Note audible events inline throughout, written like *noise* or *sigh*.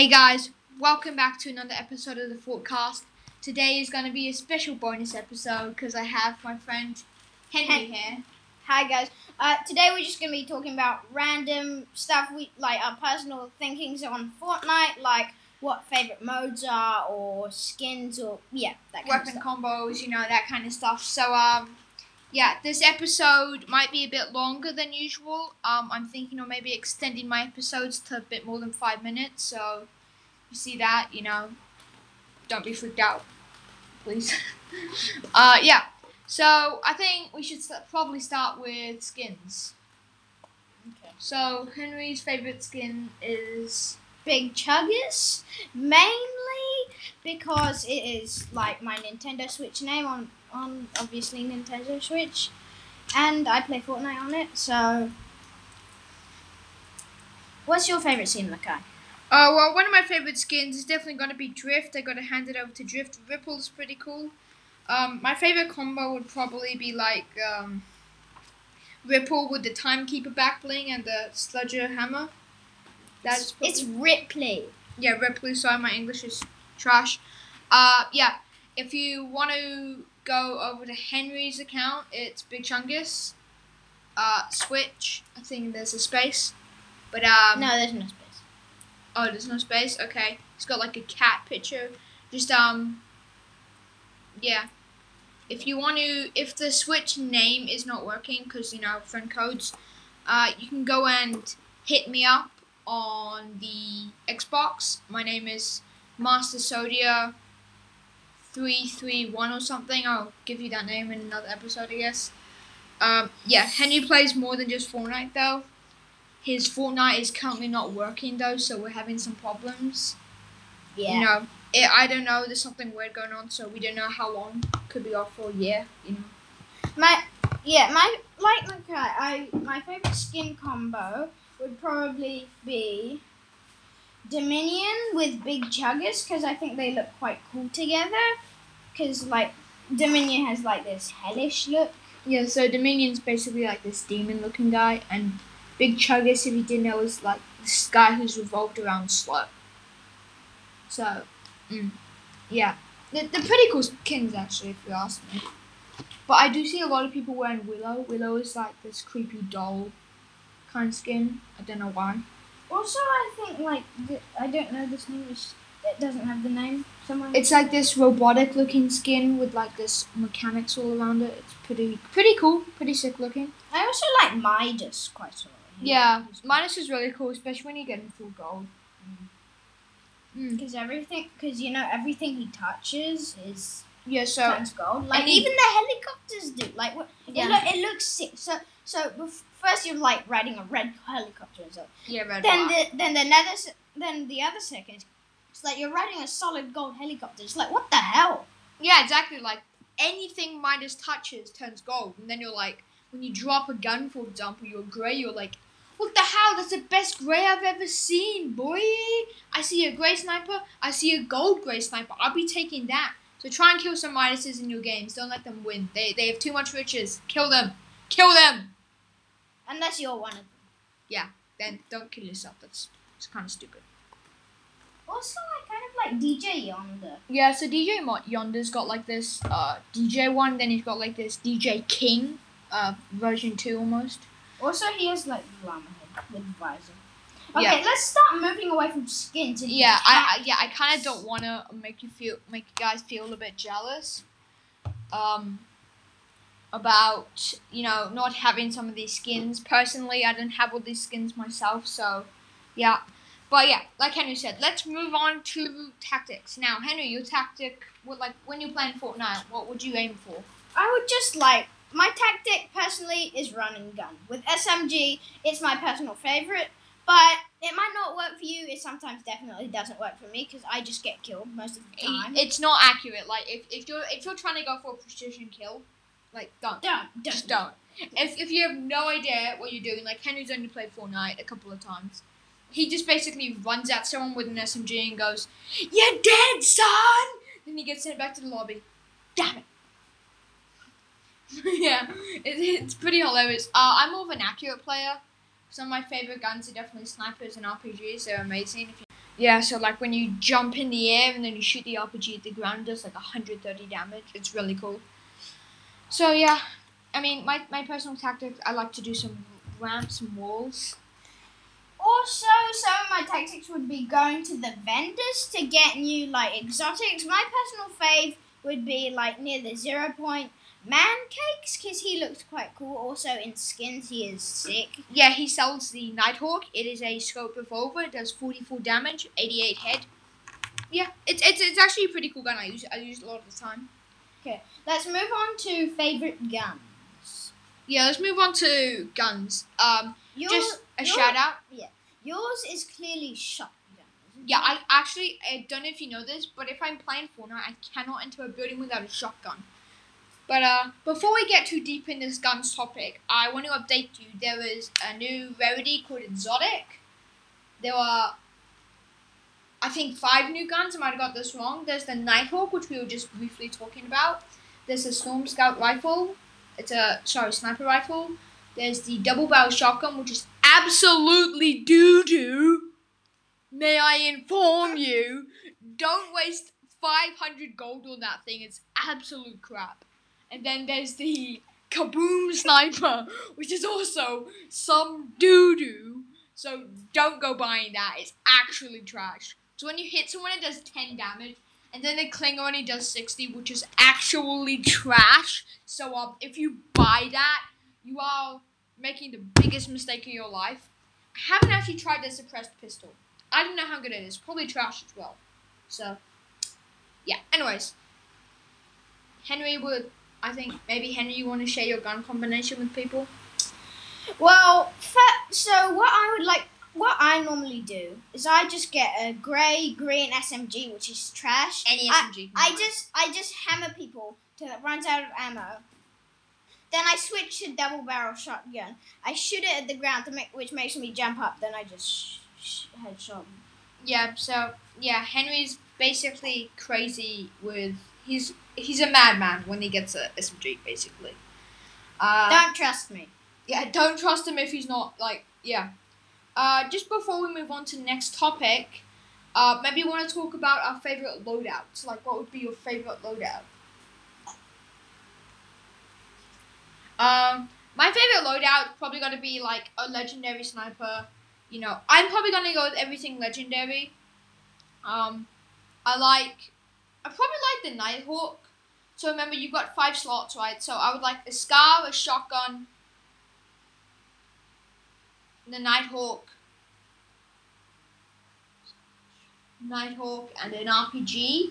Hey guys, welcome back to another episode of the Forecast. Today is going to be a special bonus episode because I have my friend Henry Hen- here. Hi guys. Uh, today we're just gonna be talking about random stuff we like our personal thinkings on Fortnite, like what favorite modes are or skins or yeah that kind Weapon of stuff. combos, you know, that kind of stuff. So, um, yeah, this episode might be a bit longer than usual. Um, I'm thinking of maybe extending my episodes to a bit more than five minutes. So, you see that, you know, don't be freaked out, please. *laughs* uh, yeah. So I think we should st- probably start with skins. Okay. So Henry's favorite skin is Big Chuggers, mainly because it is like my Nintendo Switch name on on obviously Nintendo Switch, and I play Fortnite on it. So, what's your favorite skin, Makai? Uh, well, one of my favorite skins is definitely going to be Drift. I got to hand it over to Drift. Ripple's pretty cool. Um, my favorite combo would probably be like um, Ripple with the Timekeeper back bling and the Sludger hammer. That's It's Ripley. yeah, Ripley. Sorry, my English is trash. Uh, yeah. If you want to go over to Henry's account, it's Big Chungus. Uh, Switch. I think there's a space, but um. no, there's no space. Oh, there's no space. Okay, it's got like a cat picture. Just um, yeah. If you want to, if the Switch name is not working, because you know friend codes, uh, you can go and hit me up on the Xbox. My name is Master Sodia. Three three one or something. I'll give you that name in another episode, I guess. Um, yeah, Henry plays more than just Fortnite though. His Fortnite is currently not working though, so we're having some problems. Yeah. You know, it, I don't know. There's something weird going on, so we don't know how long. Could be off for a year. You know. My yeah, my like okay, I my favorite skin combo would probably be Dominion with Big Chuggus because I think they look quite cool together. Because like Dominion has like this hellish look. Yeah. So Dominion's basically like this demon-looking guy, and Big Chuggus, if you didn't know, is like this guy who's revolved around Slurp. So, mm, yeah, they're, they're pretty cool skins actually, if you ask me. But I do see a lot of people wearing Willow. Willow is like this creepy doll kind of skin. I don't know why. Also, I think like th- I don't know this name is it doesn't have the name somewhere. It's like this robotic looking skin with like this mechanics all around it. It's pretty pretty cool, pretty sick looking. I also like Midas quite a lot. Yeah, Midas is really cool, especially when you get him full gold. Mm. Because everything, because you know everything he touches is Yeah, so turns gold. Like and he- even the helicopters do. Like what? Yeah. It, look, it looks sick. So so first you're like riding a red helicopter and so. yeah, red Then black. the then the nether then the other second, it's like you're riding a solid gold helicopter. It's like what the hell? Yeah, exactly. Like anything Midas touches turns gold, and then you're like, when you drop a gun, for example, you're gray. You're like, what the hell? That's the best gray I've ever seen, boy. I see a gray sniper. I see a gold gray sniper. I'll be taking that. So try and kill some Midases in your games. Don't let them win. They they have too much riches. Kill them. Kill them. Unless you're one of them. Yeah, then don't kill yourself. That's it's kind of stupid. Also, I kind of like DJ Yonder. Yeah, so DJ Yonder's got like this uh, DJ one, then he's got like this DJ King uh, version 2 almost. Also, he has like llama head with visor. Okay, Yeah. let's start moving away from skins. Yeah, I, I yeah I kind of don't want to make you feel make you guys feel a bit jealous, um, about you know not having some of these skins. Personally, I don't have all these skins myself, so yeah. But yeah, like Henry said, let's move on to tactics. Now, Henry, your tactic, what like when you're playing Fortnite, what would you aim for? I would just like my tactic personally is run and gun. With SMG, it's my personal favorite, but it might not work for you. It sometimes definitely doesn't work for me because I just get killed most of the time. It's not accurate. Like if, if you're if you're trying to go for a precision kill, like don't. don't, don't, Just don't. If, if you have no idea what you're doing, like Henry's only played Fortnite a couple of times, he just basically runs at someone with an SMG and goes, "You're dead, son!" Then he gets sent back to the lobby. Damn it. *laughs* yeah, it, it's pretty hilarious. Uh, I'm more of an accurate player. Some of my favorite guns are definitely snipers and RPGs. They're amazing. If you, Yeah, so like when you jump in the air and then you shoot the RPG at the ground, it does like 130 damage. It's really cool. So yeah, I mean, my, my personal tactic, I like to do some ramps and walls. Also, some of my tactics would be going to the vendors to get new like exotics. My personal fave would be like near the zero point man cakes because he looks quite cool. Also in skins, he is sick. Yeah, he sells the Nighthawk. It is a scope revolver. It does 44 damage, 88 head. Yeah, it's, it's, it's actually a pretty cool gun. I use I use it a lot of the time. Okay, let's move on to favorite guns. Yeah, let's move on to guns. Um, Yours, just a shout out. Yeah, yours is clearly shotgun. Yeah, it? I actually I don't know if you know this, but if I'm playing Fortnite, I cannot enter a building without a shotgun. But uh, before we get too deep in this guns topic, I want to update you. There is a new rarity called Exotic. There are, I think, five new guns. I might have got this wrong. There's the Nighthawk, which we were just briefly talking about. There's the Storm Scout rifle. It's a sorry sniper rifle. There's the double barrel shotgun, which is absolutely doo doo. May I inform you? Don't waste 500 gold on that thing. It's absolute crap. And then there's the Kaboom Sniper, which is also some doo doo. So don't go buying that. It's actually trash. So when you hit someone, it does 10 damage. And then the Klinger only does 60, which is actually trash. So um, if you buy that, you are making the biggest mistake of your life. I haven't actually tried the suppressed pistol. I don't know how good it is. Probably trash as well. So, yeah. Anyways, Henry would. I think maybe Henry, you want to share your gun combination with people? Well, so what I would like, what I normally do is I just get a grey green SMG, which is trash. Any I- SMG. I just I just hammer people till it runs out of ammo. Then I switch to double barrel shotgun. I shoot it at the ground to make, which makes me jump up. Then I just sh- sh- headshot. Yeah. So yeah, Henry's basically crazy with. He's he's a madman when he gets a SMG basically. Uh, Don't trust me. yeah, don't trust him if he's not like yeah. Uh, just before we move on to the next topic, uh, maybe you want to talk about our favorite loadouts. Like, what would be your favorite loadout? Um, my favorite loadout probably gonna be like a legendary sniper. You know, I'm probably gonna go with everything legendary. Um, I like, I probably like the Nighthawk. So remember, you've got five slots, right? So I would like a Scar, a shotgun, the Nighthawk, Nighthawk, and an RPG.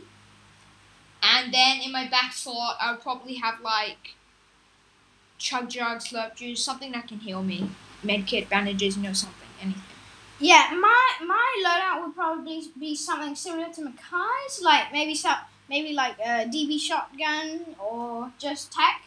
And then in my back slot, I would probably have like chug jug, slurp juice, something that can heal me. Medkit, bandages, you know, something, anything. Yeah, my my loadout would probably be something similar to Makai's, like maybe some maybe like a DB shotgun or just tech,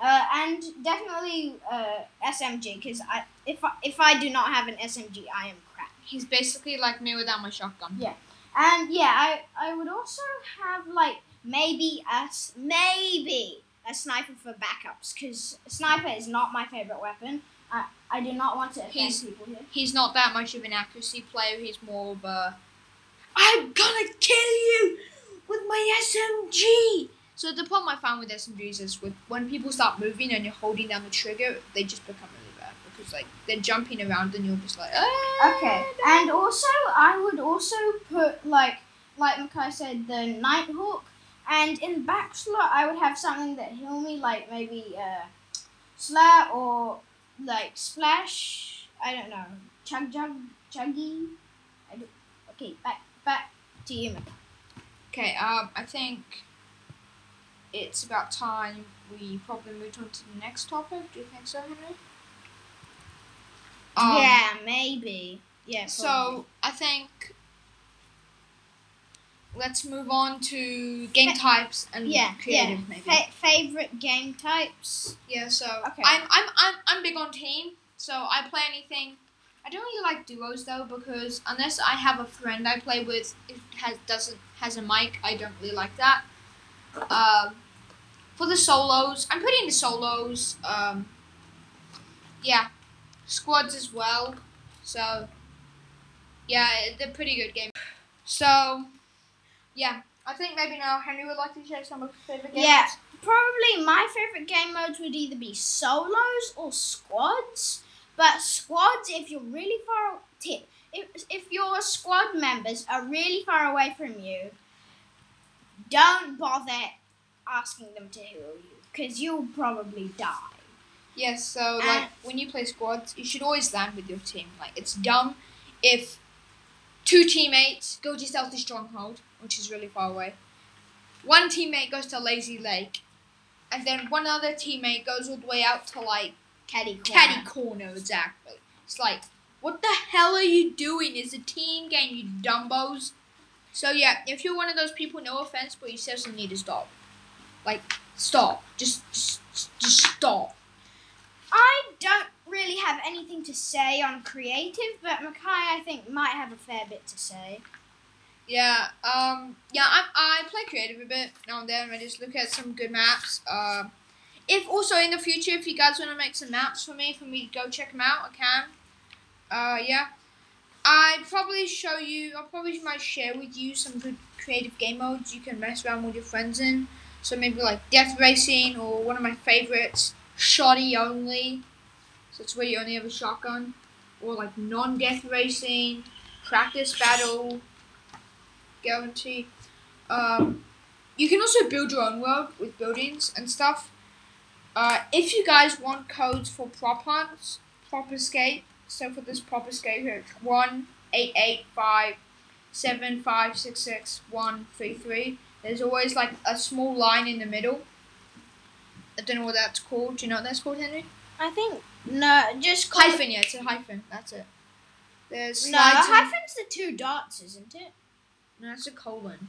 uh, and definitely uh, SMG because I if I, if I do not have an SMG, I am crap. He's basically like me without my shotgun. Yeah, and yeah, I I would also have like maybe a maybe a sniper for backups because sniper is not my favorite weapon. I I do not want to offend He's- people here. He's not that much of an accuracy player. He's more of a, I'm gonna kill you with my SMG. So the problem I found with SMGs is with when people start moving and you're holding down the trigger, they just become because like they're jumping around and you're just like, ah, Okay, and also I would also put like like Makai said the Nighthawk, and in back slot I would have something that heal me like maybe uh, Slap or like Splash. I don't know, Chug chug Chuggy. I do, okay, back back to you, Makai. Okay, um, I think it's about time we probably moved on to the next topic. Do you think so, Henry? Um, yeah, maybe. Yeah. So I think let's move on to game Fa- types and yeah, creative yeah. maybe. Fa- favorite game types. yeah, so Okay. I'm, I'm I'm I'm big on team. So I play anything. I don't really like duos though because unless I have a friend I play with who has doesn't has a mic, I don't really like that. Um, for the solos, I'm pretty into solos. Um, yeah, squads as well. So yeah, they're pretty good game. So, yeah, I think maybe now Henry would like to share some of his favorite games. Yeah. Probably my favorite game modes would either be solos or squads. But squads, if you're really far tip, if if your squad members are really far away from you, don't bother asking them to heal you because you'll probably die. Yes, so like And- when you play squads, you should always land with your team. Like it's mm. dumb if two teammates go to Stealthy Stronghold, which is really far away. One teammate goes to Lazy Lake, and then one other teammate goes all the way out to like Catty Corner. Catty Corner. Exactly. It's like, what the hell are you doing? It's a team game, you dumbos. So yeah, if you're one of those people, no offense, but you seriously need to stop. Like, stop. Just, just, just stop. I don't really have anything to say on creative, but Makai I think might have a fair bit to say. Yeah, um, yeah, I, I play creative a bit now and then. I just look at some good maps. Um, if also in the future, if you guys want to make some maps for me, for me to go check them out, I can. Uh, yeah, I'd probably show you. I'll probably might share with you some good creative game modes you can mess around with your friends in. So maybe like Death Racing or one of my favorites, Shoddy Only. So it's where you only have a shotgun, or like non-death racing, practice battle guarantee. Um, you can also build your own world with buildings and stuff. Uh, if you guys want codes for prop hunts, prop escape, so for this prop escape here, it's one eight eight five seven five six six one three three. There's always like a small line in the middle. I don't know what that's called. Do you know what that's called, Henry? I think no, just call Hyphen, yeah, it's a hyphen. That's it. There's No, hyphen's the two dots, isn't it? No, it's a colon.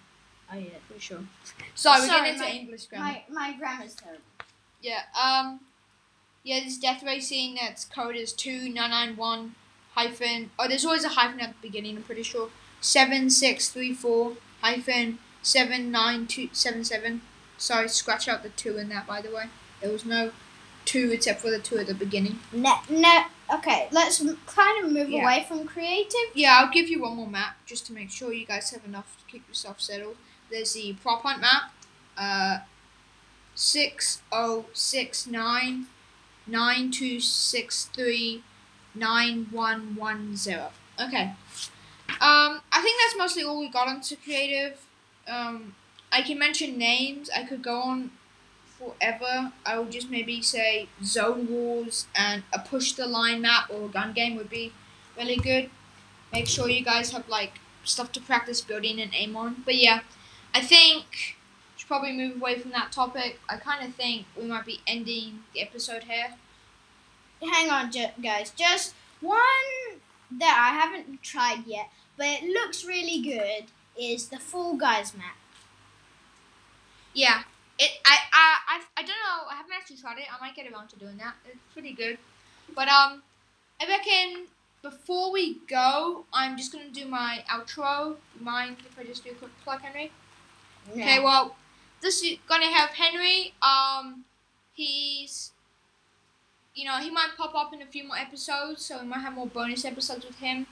Oh yeah. Pretty sure. Sorry, we're getting into my- English grammar. My my grammar's terrible. Yeah, um, yeah, this death racing that's code is 2991 hyphen, oh, there's always a hyphen at the beginning, I'm pretty sure. 7634 hyphen 79277. Sorry, scratch out the 2 in that, by the way. There was no 2 except for the 2 at the beginning. No, no. Okay, let's kind of move Yeah. away from creative. Yeah, I'll give you one more map just to make sure you guys have enough to keep yourself settled. There's the prop hunt map. Uh, six oh six nine nine two six three nine one one zero. Okay. Um, I think that's mostly all we got onto creative. Um, I can mention names. I could go on forever. I would just maybe say Zone Wars and a push the line map or a gun game would be really good. Make sure you guys have like stuff to practice building and aim on. But yeah, I think should probably move away from that topic. I kind of think we might be ending the episode here. Hang on, guys. Just one that I haven't tried yet, but it looks really good. Is the Fall Guys map? Yeah, it. I. I. I. I don't know. I haven't actually tried it. I might get around to doing that. It's pretty good. But um, I reckon before we go, I'm just gonna do my outro. Mind if I just do a quick plug, Henry? Yeah. Okay, well, this is gonna have Henry. Um, he's, you know, he might pop up in a few more episodes, so we might have more bonus episodes with him.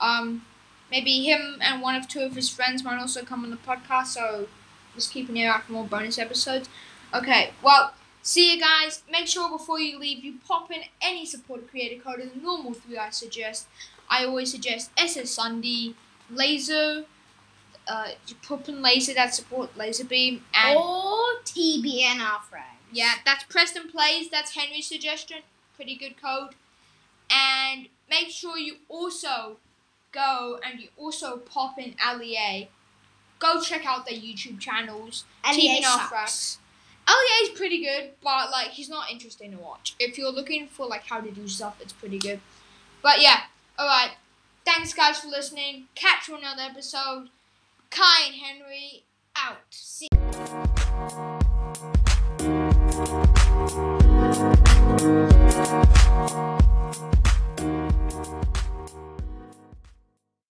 Um, maybe him and one of two of his friends might also come on the podcast. So just keep an ear out for more bonus episodes. Okay, well, see you guys. Make sure before you leave, you pop in any supported creator code. The normal three I suggest. I always suggest SS Sunday, Laser uh, you put in laser that support Lazarbeam and or TBNR friends. yeah that's preston plays that's henry's suggestion pretty good code and make sure you also go and you also pop in LEA. Go check out their YouTube channels. LEA sucks. LEA is pretty good, but like he's not interesting to watch. If you're looking for like how to do stuff, it's pretty good. But yeah, alright. Thanks guys for listening. Catch you on another episode. Kai and Henry out. See See